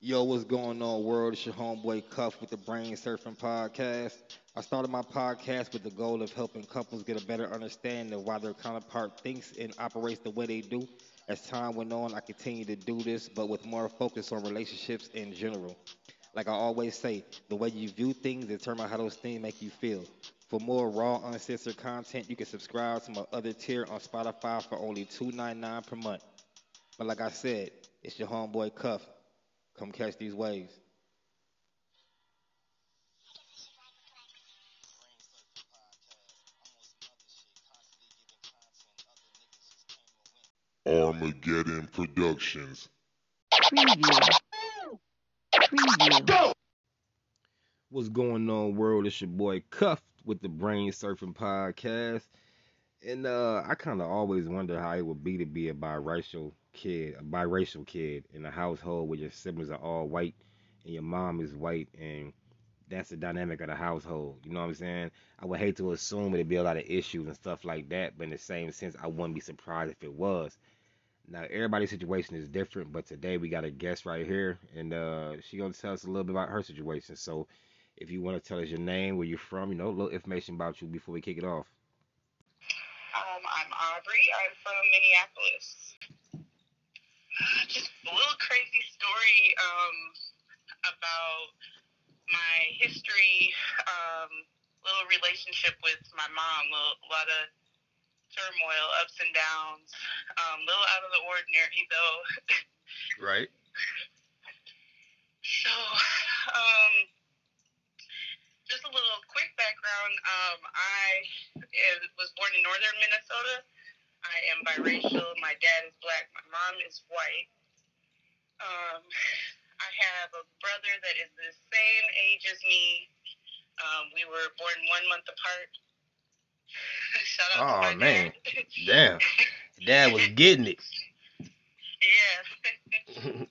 Yo, what's going on, world? It's your homeboy Cuff with the Brain Surfing Podcast. I started my podcast with the goal of helping couples get a better understanding of why their counterpart thinks and operates the way they do. As time went on, I continue to do this, but with more focus on relationships in general. Like I always say, the way you view things determines how those things make you feel. For more raw, uncensored content, you can subscribe to my other tier on Spotify for only $2.99 per month. But like I said, it's your homeboy Cuff. Come catch these waves. Armageddon Productions. Preview. Preview. What's going on, world? It's your boy Cuff with the Brain Surfing Podcast. And uh, I kind of always wonder how it would be to be a biracial kid, a biracial kid in a household where your siblings are all white and your mom is white, and that's the dynamic of the household. You know what I'm saying? I would hate to assume it'd be a lot of issues and stuff like that, but in the same sense, I wouldn't be surprised if it was. Now everybody's situation is different, but today we got a guest right here, and uh, gonna tell us a little bit about her situation. So, if you want to tell us your name, where you're from, you know, a little information about you before we kick it off. Um, I'm Aubrey. I'm from Minneapolis. Just a little crazy story um, about my history, um, little relationship with my mom, a lot of turmoil, ups and downs, um, little out of the ordinary though. Right. So, um, just a little quick background. Um, I uh, was born in northern Minnesota. I am biracial. My dad is black. My mom is white. Um, I have a brother that is the same age as me. Um, we were born one month apart. Shout out to Oh, my man. dad. Damn. Dad was getting it. yeah.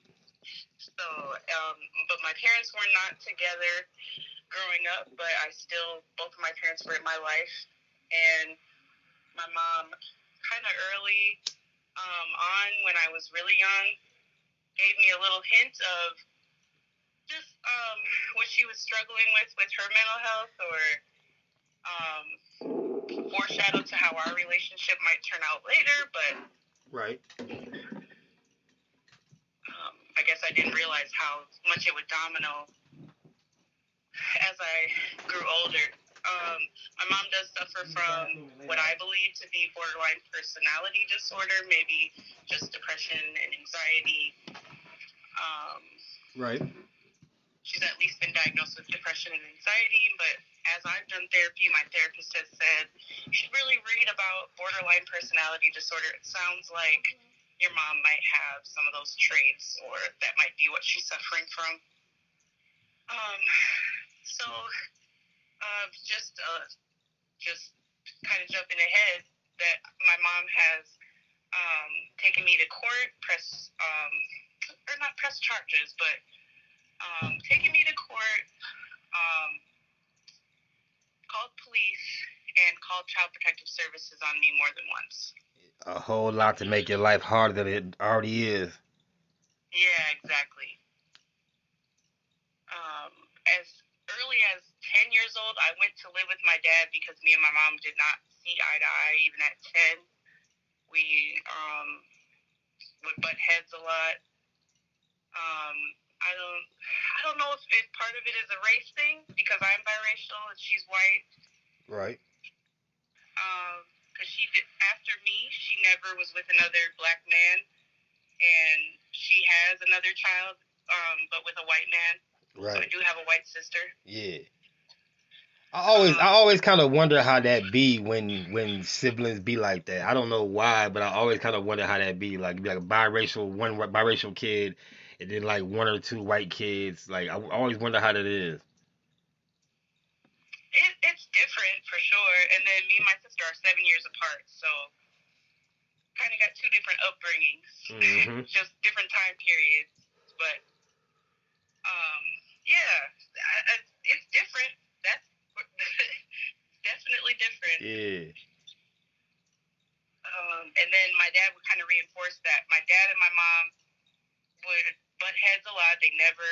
so, um, but my parents were not together growing up, but I still, both of my parents were in my life. And my mom, kind of early um, on when I was really young, gave me a little hint of just um, what she was struggling with with her mental health or um, foreshadowed to how our relationship might turn out later, but Right. um, I guess I didn't realize how much it would domino as I grew older. Um, my mom does suffer from what I believe to be borderline personality disorder, maybe just depression and anxiety. Um, Right. she's at least been diagnosed with depression and anxiety, but as I've done therapy, my therapist has said you should really read about borderline personality disorder. It sounds like your mom might have some of those traits, or that might be what she's suffering from. Um, so, uh, just, uh, just kind of jumping ahead, that my mom has um, taken me to court, press, um, or not press charges, but um, taking me to court, um, called police, and called Child Protective Services on me more than once. A whole lot to make your life harder than it already is. Yeah, exactly. Um, as early as 10 years old, I went to live with my dad because me and my mom did not see eye to eye even at 10. We um, would butt heads a lot. Um, I don't, I don't know if, if part of it is a race thing because I'm biracial and she's white. Right. because she did after me she never was with another black man and she has another child um but with a white man so i do have a white sister Yeah. I always I always kind of wonder how that be when when siblings be like that. I don't know why, but I always kind of wonder how that be like be like a biracial one biracial kid and then like one or two white kids. Like I always wonder how that is. it, it's different for sure and then me and my sister are seven years apart so kind of got two different upbringings Mhm. just different time periods but um yeah I, I, it's different that's definitely different Yeah. Um, and then my dad would kind of reinforce that. My dad and my mom would butt heads a lot. They never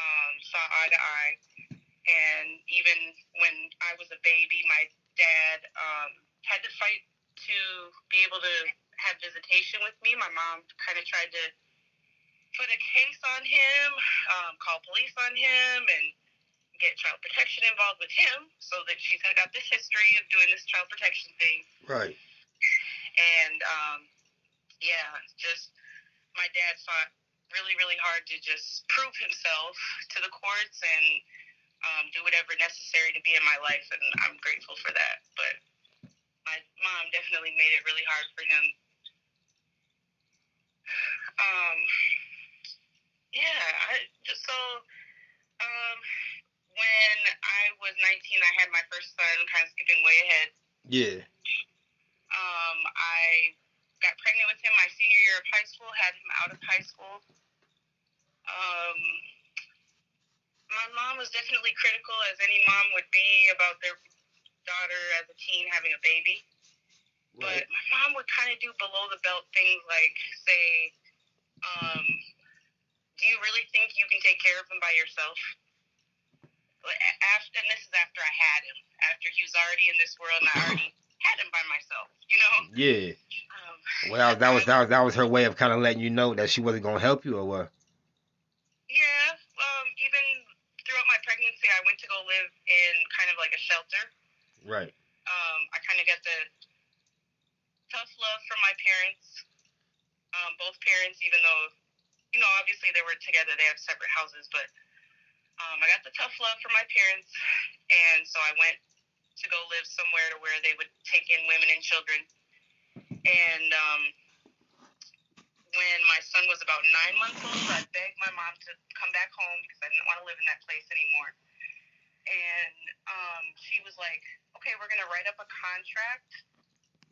um, saw eye to eye. And even when I was a baby, my dad um, had to fight to be able to have visitation with me. My mom kind of tried to put a case on him, um, call police on him, and get child protection involved with him so that she's got this history of doing this child protection thing. Right. And um, yeah, just my dad fought really, really hard to just prove himself to the courts and um, do whatever necessary to be in my life, and I'm grateful for that. But my mom definitely made it really hard for him. Um, yeah, I just so um, when I was 19, I had my first son. Kind of skipping way ahead. Yeah. Um, I got pregnant with him my senior year of high school. Had him out of high school. Um, my mom was definitely critical, as any mom would be, about their daughter as a teen having a baby. But my mom would kind of do below the belt things like say, um, "Do you really think you can take care of him by yourself?" After, and this is after I had him, after he was already in this world, and I already had him by myself. You know. Yeah. Um, Well, that was that was that was her way of kind of letting you know that she wasn't gonna help you or what? Yeah, um, even throughout my pregnancy, I went to go live in kind of like a shelter. Right. Um, I kind of got the tough love from my parents, um, both parents, even though, you know, obviously they were together, they have separate houses, but um, I got the tough love from my parents, and so I went to go live somewhere to where they would take in women and children. And um, when my son was about nine months old, I begged my mom to come back home because I didn't want to live in that place anymore. And um, she was like, okay, we're going to write up a contract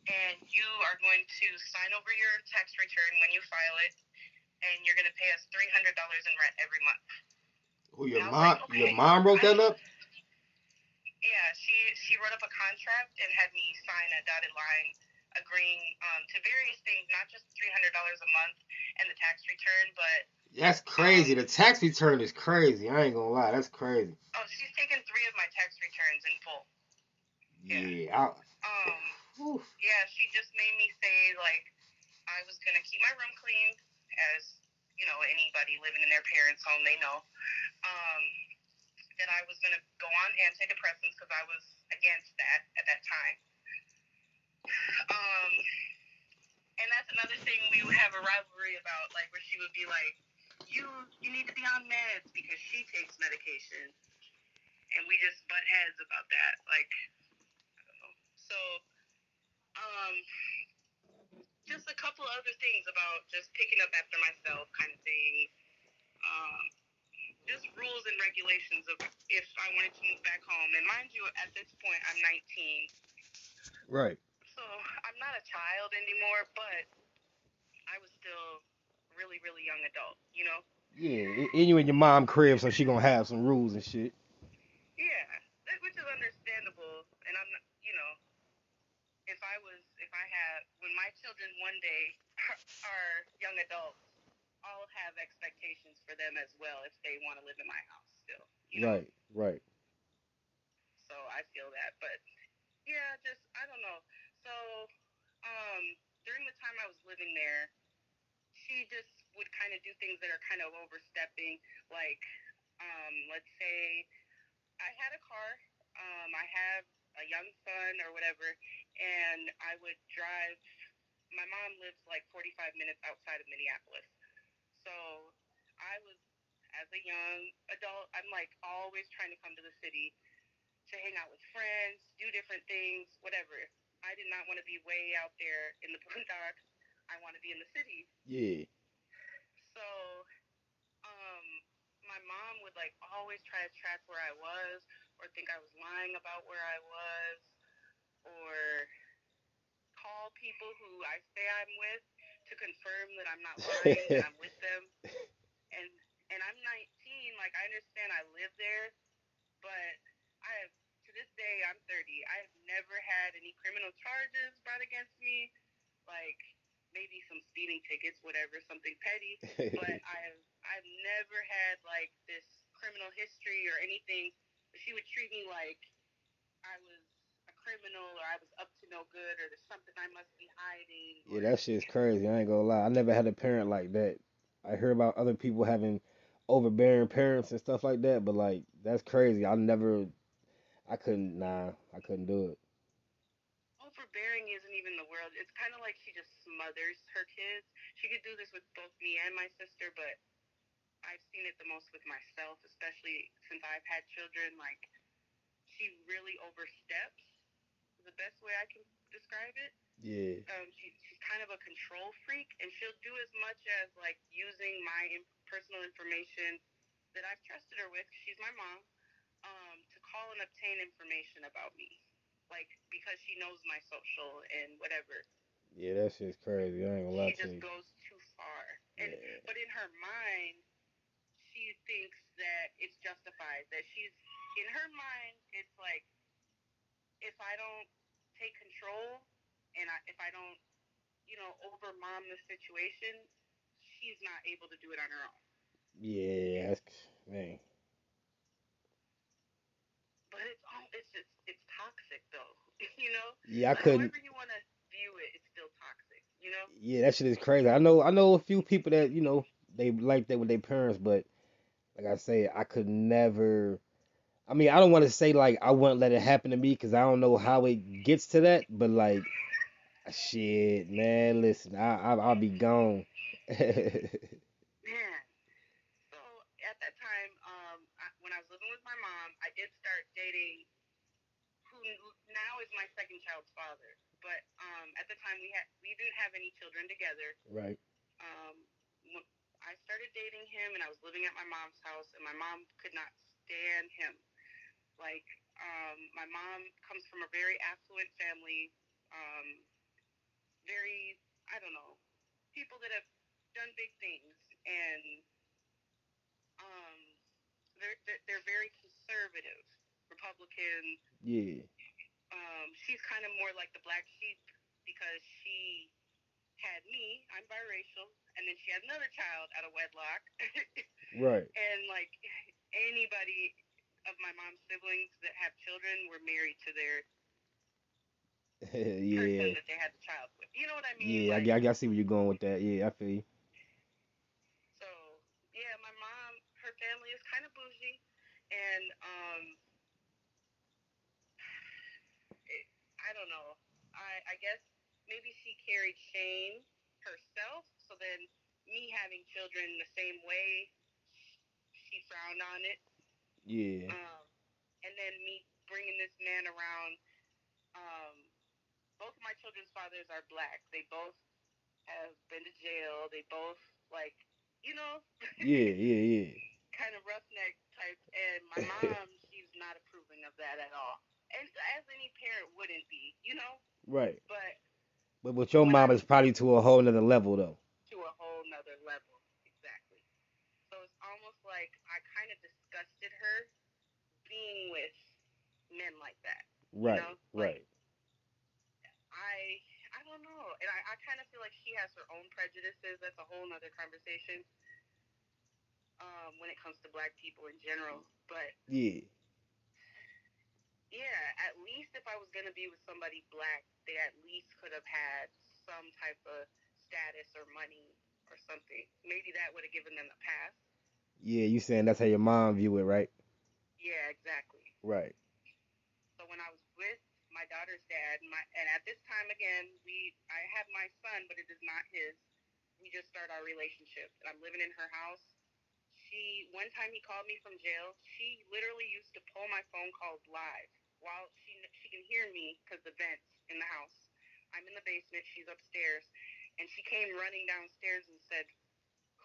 and you are going to sign over your tax return when you file it and you're going to pay us $300 in rent every month. Who your your And I was mom? like, okay. Your mom wrote that up? Yeah, she she wrote up a contract and had me sign a dotted line agreeing um, to various things, not just $300 a month and the tax return, but That's crazy. The tax return is crazy. I ain't gonna lie. That's crazy. oh, she's taken three of my tax returns in full. Yeah. I, Um, whew. yeah, she just made me say like I was gonna keep my room clean, as you know anybody living in their parents' home they know. Um, that I was gonna go on antidepressants because I was against that at that time. Um, and that's another thing we would have a rivalry about, like where she would be like, "You you need to be on meds because she takes medication," and we just butt heads about that. Like. So, um, just a couple other things about just picking up after myself, kind of thing. Um, just rules and regulations of if I wanted to move back home. And mind you, at this point, I'm 19. Right. So I'm not a child anymore, but I was still really, really young adult, you know? Yeah. And you in your mom crib, so she gonna have some rules and shit. Yeah, that- which is understandable. And I'm, not, you know, if I was, had, when my children one day are young adults, I'll have expectations for them as well if they want to live in my house still, you know? Right. Right. So I feel that, but yeah, just I don't know. So um, during the time I was living there, she just would kind of do things that are kind of overstepping. Like, um, let's say I had a car, um, I have a young son or whatever, and I would drive. My mom lives like 45 minutes outside of Minneapolis, so I was as a young adult. I'm like always trying to come to the city to hang out with friends, do different things, whatever. I did not want to be way out there in the boondocks. I want to be in the city. Yeah. So, um, my mom would like always try to track where I was, or think I was lying about where I was, or call people who I say I'm with to confirm that I'm not lying, that I'm with them. And and I'm 19. Like I understand I live there, but I have to this day I'm 30. I have never had any criminal charges brought against me. Like maybe some speeding tickets, whatever, something petty. But I've I've never had like this criminal history or anything. She would treat me like I was criminal or I was up to no good or there's something I must be hiding. yeah, that shit's crazy. I ain't gonna lie. I never had a parent like that. I hear about other people having overbearing parents and stuff like that, but like that's crazy. I never, I couldn't. Nah, I couldn't do it. overbearing isn't even the word. It's kind of like she just smothers her kids. She could do this with both me and my sister, but I've seen it the most with myself, especially since I've had children. Like, she really oversteps. The best way I can describe it. Yeah, Um, she, she's kind of a control freak, and she'll do as much as like using my in- personal information that I've trusted her with. She's my mom. Um, to call and obtain information about me, like because she knows my social and whatever. yeah, that shit's crazy. I ain't gonna lie She just goes too far. And Yeah. but in her mind, she thinks that it's justified. That she's in her mind, it's like if I don't take control and I, if I don't, you know, over mom the situation, she's not able to do it on her own. Yeah, that's man. But it's all it's just it's toxic though. you know. Yeah, I couldn't. However you want to view it, it's still toxic. You know. Yeah, that shit is crazy. I know I know a few people that, you know, they like that with their parents, but like I say, I could never I mean, I don't want to say like I wouldn't let it happen to me because I don't know how it gets to that, but like shit, man, listen, I, I I'll be gone. Man. So at that time, um, I, when I was living with my mom, I did start dating who now is my second child's father. But um, at the time, we had we didn't have any children together. right. Um, I started dating him, and I was living at my mom's house, and my mom could not stand him. Like, um, my mom comes from a very affluent family, um, very I don't know, people that have done big things, and um, they're they're, they're very conservative, Republican. Yeah. Um, she's kind of more like the black sheep because she had me. I'm biracial, and then she had another child out of wedlock, Right. and like anybody of my mom's siblings that have children were married to their yeah. person that they had the child with. You know what I mean? Yeah, I, I, I see where you're going with that. Yeah, I feel you. So yeah, my mom, her family is kind of bougie, and um, it, I don't know. I I guess maybe she carried shame herself, so then me having children the same way, she frowned on it. Yeah. Um, and then me bringing this man around. Um, both of my children's fathers are black. They both have been to jail. They both like, you know, Yeah, yeah, yeah. kind of roughneck type. And my mom, she's not approving of that at all. And as any parent wouldn't be, you know. Right. But But with your mom, it's probably to a whole nother level though. to a whole nother level, exactly. So it's almost like I kind of disgusted her being with men like that. Right. know, like- Right. I I don't know, and I, I kind of feel like she has her own prejudices. That's a whole nother conversation. Um, when it comes to black people in general, but Yeah. yeah, at least if I was gonna be with somebody black, they at least could have had some type of status or money or something. Maybe that would have given them a pass. Yeah, you saying that's how your mom view it, right? Yeah, exactly. Right. So when I was with my daughter's dad, my and at this time again, we I have my son, but it is not his. We just start our relationship, and I'm living in her house. She one time he called me from jail. She literally used to pull my phone calls live while she she can hear me because the vents in the house. I'm in the basement. She's upstairs, and she came running downstairs and said,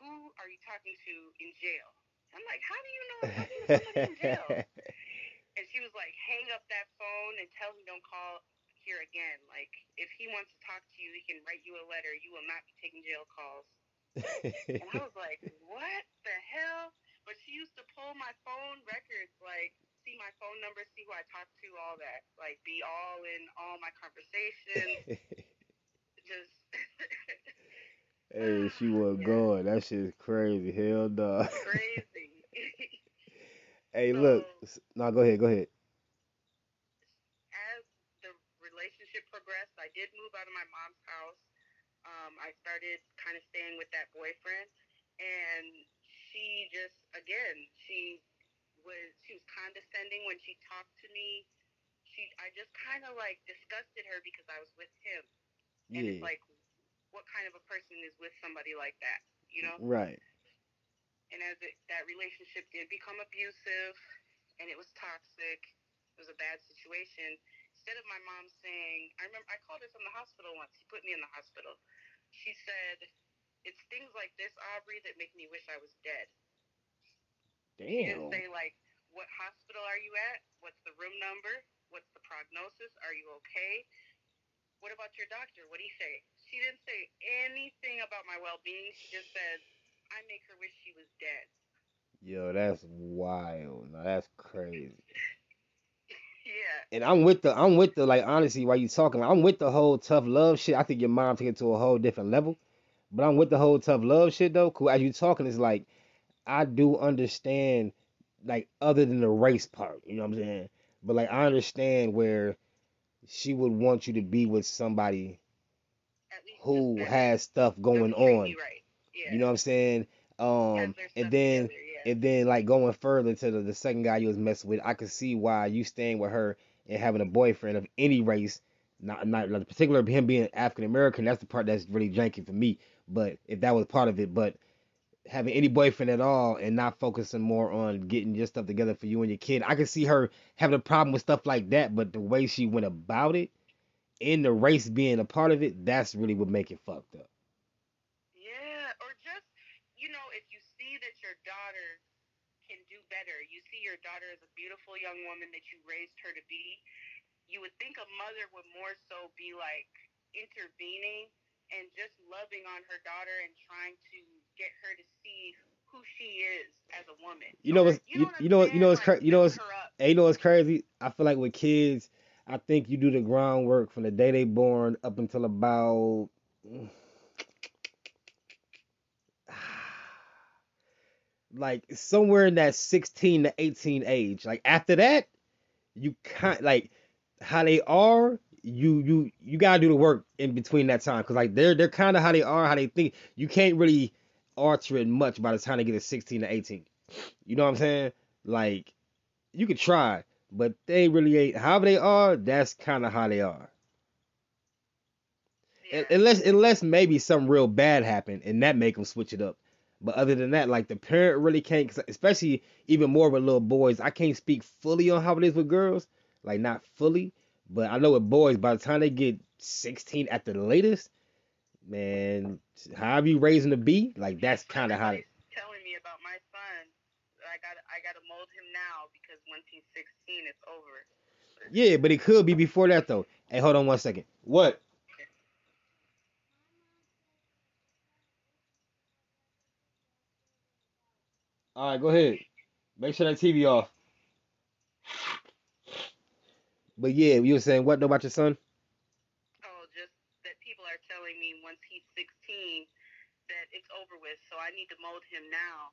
"Who are you talking to in jail?" I'm like, "How do you know I'm talking to somebody in jail?" And she was like, hang up that phone and tell him don't call here again. Like, if he wants to talk to you, he can write you a letter. You will not be taking jail calls. And I was like, what the hell? But she used to pull my phone records, like, see my phone number, see who I talk to, all that. Like, be all in all my conversations. Just, Hey, she was Yeah. going. That shit's crazy. Hell no. Crazy. Hey, look. So- s- No, go ahead. Go ahead. as the relationship progressed, I did move out of my mom's house. Um, I started kind of staying with that boyfriend, and she just, again, she was she was condescending when she talked to me. She, I just kind of like disgusted her because I was with him, and it's like, what kind of a person is with somebody like that, you know? Right. And as it, that relationship did become abusive and it was toxic, it was a bad situation. Instead of my mom saying, I remember I called her from the hospital once. He put me in the hospital. She said, "It's things like this, Aubrey, that make me wish I was dead." She didn't say like, "What hospital are you at? What's the room number? What's the prognosis? Are you okay? What about your doctor? What do you say?" She didn't say anything about my well-being. She just said, "I make her wish she was dead." Yo, that's wild. That's crazy. Yeah. And I'm with the I'm with the like honestly while you talking, I'm with the whole tough love shit. I think your mom took it to a whole different level. But I'm with the whole tough love shit though. Cool. As you talking, it's like I do understand like other than the race part, you know what I'm saying? But like I understand where she would want you to be with somebody who has stuff going on. right. Yeah. You know what I'm saying? Um and then together, yeah. and then like going further to the, the second guy you was messing with, I could see why you staying with her and having a boyfriend of any race, not not like particular him being African American, that's the part that's really janky for me. But if that was part of it, but having any boyfriend at all and not focusing more on getting your stuff together for you and your kid, I could see her having a problem with stuff like that. But the way she went about it, and the race being a part of it, that's really what make it fucked up. Yeah, or just you know, if you see that your daughter can do better, you see your daughter is a beautiful young woman that you raised her to be, you would think a mother would more so be like intervening and just loving on her daughter and trying to get her to see who she is as a woman. You know what's you, you know what you know what's cra- you know what's build her up. You know what's crazy? I feel like with kids, I think you do the groundwork from the day they born up until about mm, like somewhere in that 16 to 18 age. Like after that, you can't like how they are. You you you gotta do the work in between that time because like they're they're kind of how they are, how they think. You can't really alter it much by the time they get to 16 to 18. You know what I'm saying? Like you could try, but they really ain't. However they are, that's kind of how they are. Yeah. Unless unless maybe something real bad happened and that make them switch it up. But other than that, like the parent really can't, especially even more with little boys. I can't speak fully on how it is with girls, like not fully, but I know with boys. By the time they get 16 at the latest, man, how however you raising to be, like that's kind of how. It, telling me about my son. I got I got to mold him now because once he's 16, it's over. yeah, but it could be before that though. Hey, hold on one second. What? All right, go ahead. Make sure that TV off. But yeah, you were saying what though about your son? Oh, just that people are telling me once he's 16 that it's over with. So I need to mold him now.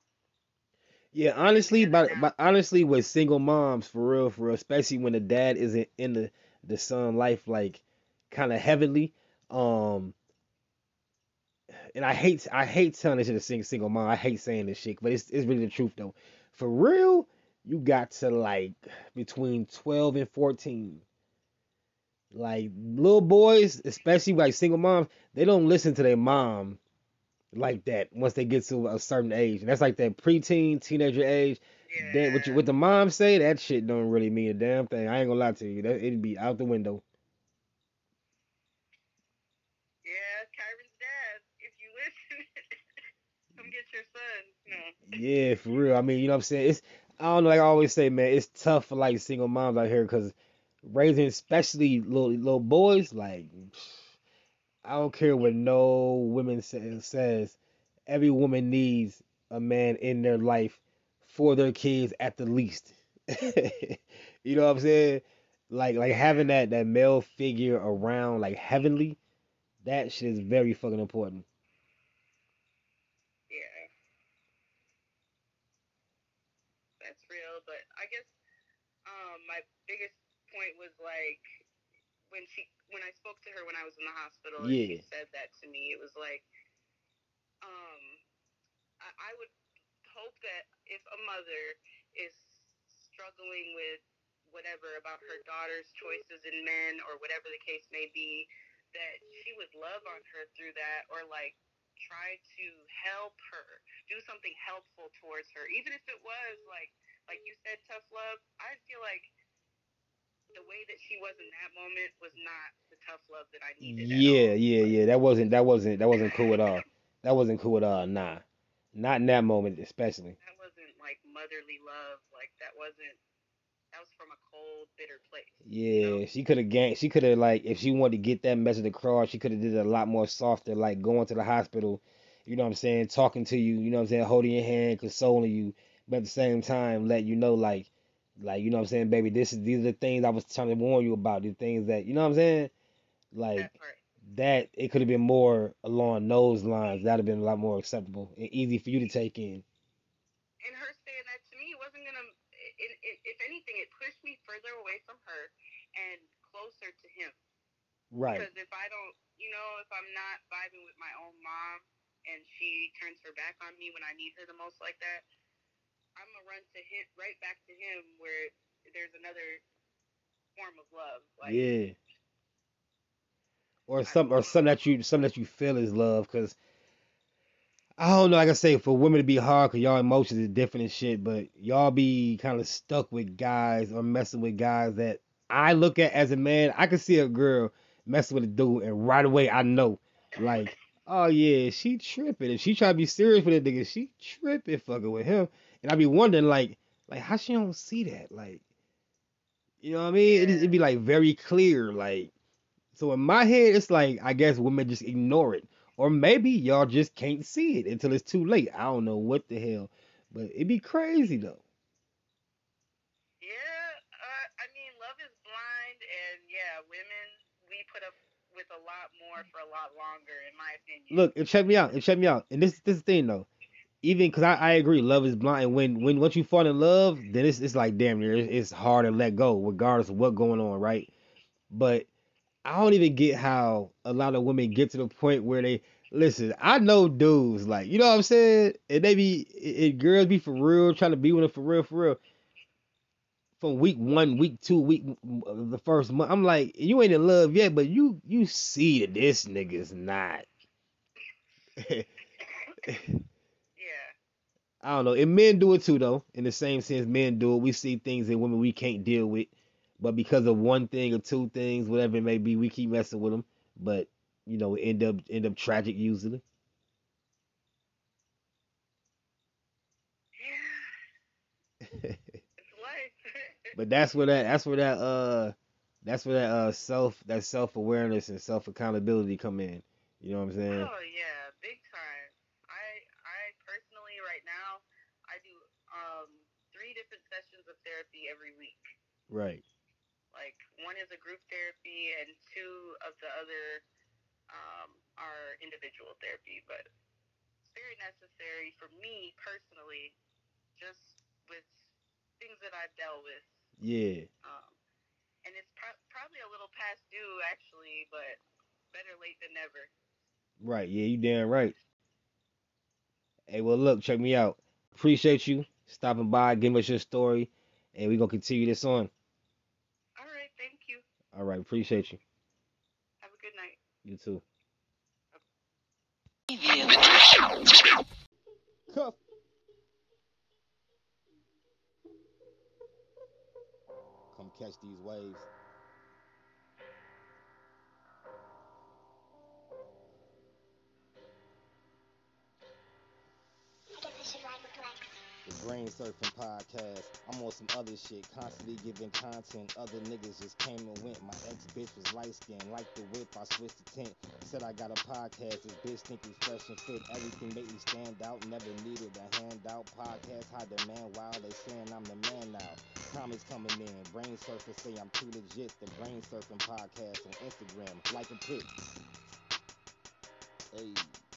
Yeah, honestly, but now. but honestly, with single moms, for real, for real, especially when the dad isn't in the the son life like kind of heavily, um, and I hate I hate telling this shit to sing single mom. I hate saying this shit, but it's it's really the truth though. For real, you got to like between twelve and fourteen. Like little boys, especially like single moms, they don't listen to their mom like that once they get to a certain age. And that's like that preteen, teenager age. Yeah. That what you what the mom say, that shit don't really mean a damn thing. I ain't gonna lie to you. That it'd be out the window. Yeah, Kyron's dad. If you listen, come get your son. No. Yeah, for real. I mean, you know what I'm saying? It's I don't know, like I always say, man, it's tough for like single moms out here because raising especially little little boys, like I don't care what no woman says. Every woman needs a man in their life for their kids at the least. you know what I'm saying? Like like having that that male figure around like heavenly, that shit is very fucking important. that's real. But I guess um, my biggest point was like when she when I spoke to her when I was in the hospital and Yeah. she said that to me. It was like um, I, I would hope that if a mother is struggling with whatever about her daughter's choices in men or whatever the case may be, that she would love on her through that or like try to help her, do something helpful towards her, even if it was like like you said, tough love. I feel like the way that she was in that moment was not the tough love that I needed. Yeah, yeah, yeah. That wasn't that wasn't that wasn't cool at all. That wasn't cool at all. Nah, not in that moment especially. That wasn't like motherly love. Like that wasn't. That was from a cold, bitter place. Yeah, she could have gained. She could have like if she wanted to get that message across, she could have did it a lot more softer, like going to the hospital. You know what I'm saying? Talking to you. You know what I'm saying? Holding your hand, consoling you, but at the same time, let you know like, like you know what I'm saying, baby. This is these are the things I was trying to warn you about. These things that you know what I'm saying. Like that that, it could have been more along those lines. That'd have been a lot more acceptable and easy for you to take in. and her saying that to me wasn't gonna. It, it, if anything, it pushed me further away from her and closer to him. Right. Because if I don't, you know, if I'm not vibing with my own mom and she turns her back on me when I need her the most like that, I'm gonna run to him right back to him where there's another form of love. Like Yeah. Or some or something that you something that you feel is love, cause I don't know. Like I say, for women to be hard, cause y'all emotions is different and shit. But y'all be kind of stuck with guys or messing with guys that I look at as a man. I can see a girl messing with a dude, and right away I know, like, oh yeah, she tripping. If she try to be serious with a nigga, she tripping fucking with him. And I be wondering, like, like how she don't see that, like, you know what I mean? It it'd be like very clear, like. So in my head, it's like I guess women just ignore it, or maybe y'all just can't see it until it's too late. I don't know what the hell, but it'd be crazy though. Yeah, uh, I mean, love is blind, and yeah, women we put up with a lot more for a lot longer, in my opinion. Look, and check me out, and check me out. And this this thing though, even because I, I agree, love is blind. And when when once you fall in love, then it's it's like damn near it's, hard to let go, regardless of what going on, right? But I don't even get how a lot of women get to the point where they listen. I know dudes like you know what I'm saying, and they be girls be for real trying to be with them for real, for real. From week one, week two, week the first month, I'm like, you ain't in love yet, but you you see that this nigga's not. I don't know. And men do it too, though. In the same sense, men do it. We see things in women we can't deal with, but because of one thing or two things, whatever it may be, we keep messing with them. But you know, end up end up tragic usually. yeah. But that's where that that's where that uh that's where that uh self that self awareness and self accountability come in. You know what I'm saying? Oh yeah, big time. I I personally right now I do um three different sessions of therapy every week. Right. Like one is a group therapy and two of the other um, are individual therapy, but it's very necessary for me personally, just with things that I've dealt with. Yeah. Um, and it's pro- probably a little past due actually, but better late than never. Right. Yeah. You damn right. Hey, well, look, check me out. Appreciate you stopping by, giving us your story, and we're gonna continue this on. All right, thank you. All right. Appreciate you. Have a good night. You too. Cuff. Come catch these waves. The Brain Surfing Podcast. I'm on some other shit, constantly giving content. Other niggas just came and went. My ex bitch was light skinned, like the whip. I switched the tint. Said I got a podcast. This bitch think we fresh and fit. Everything make me stand out. Never needed a handout. Podcast high demand. While they saying I'm the man now. Comments coming in. Brain Surfing say I'm too legit. The Brain Surfing Podcast on Instagram. Like a pic. Hey.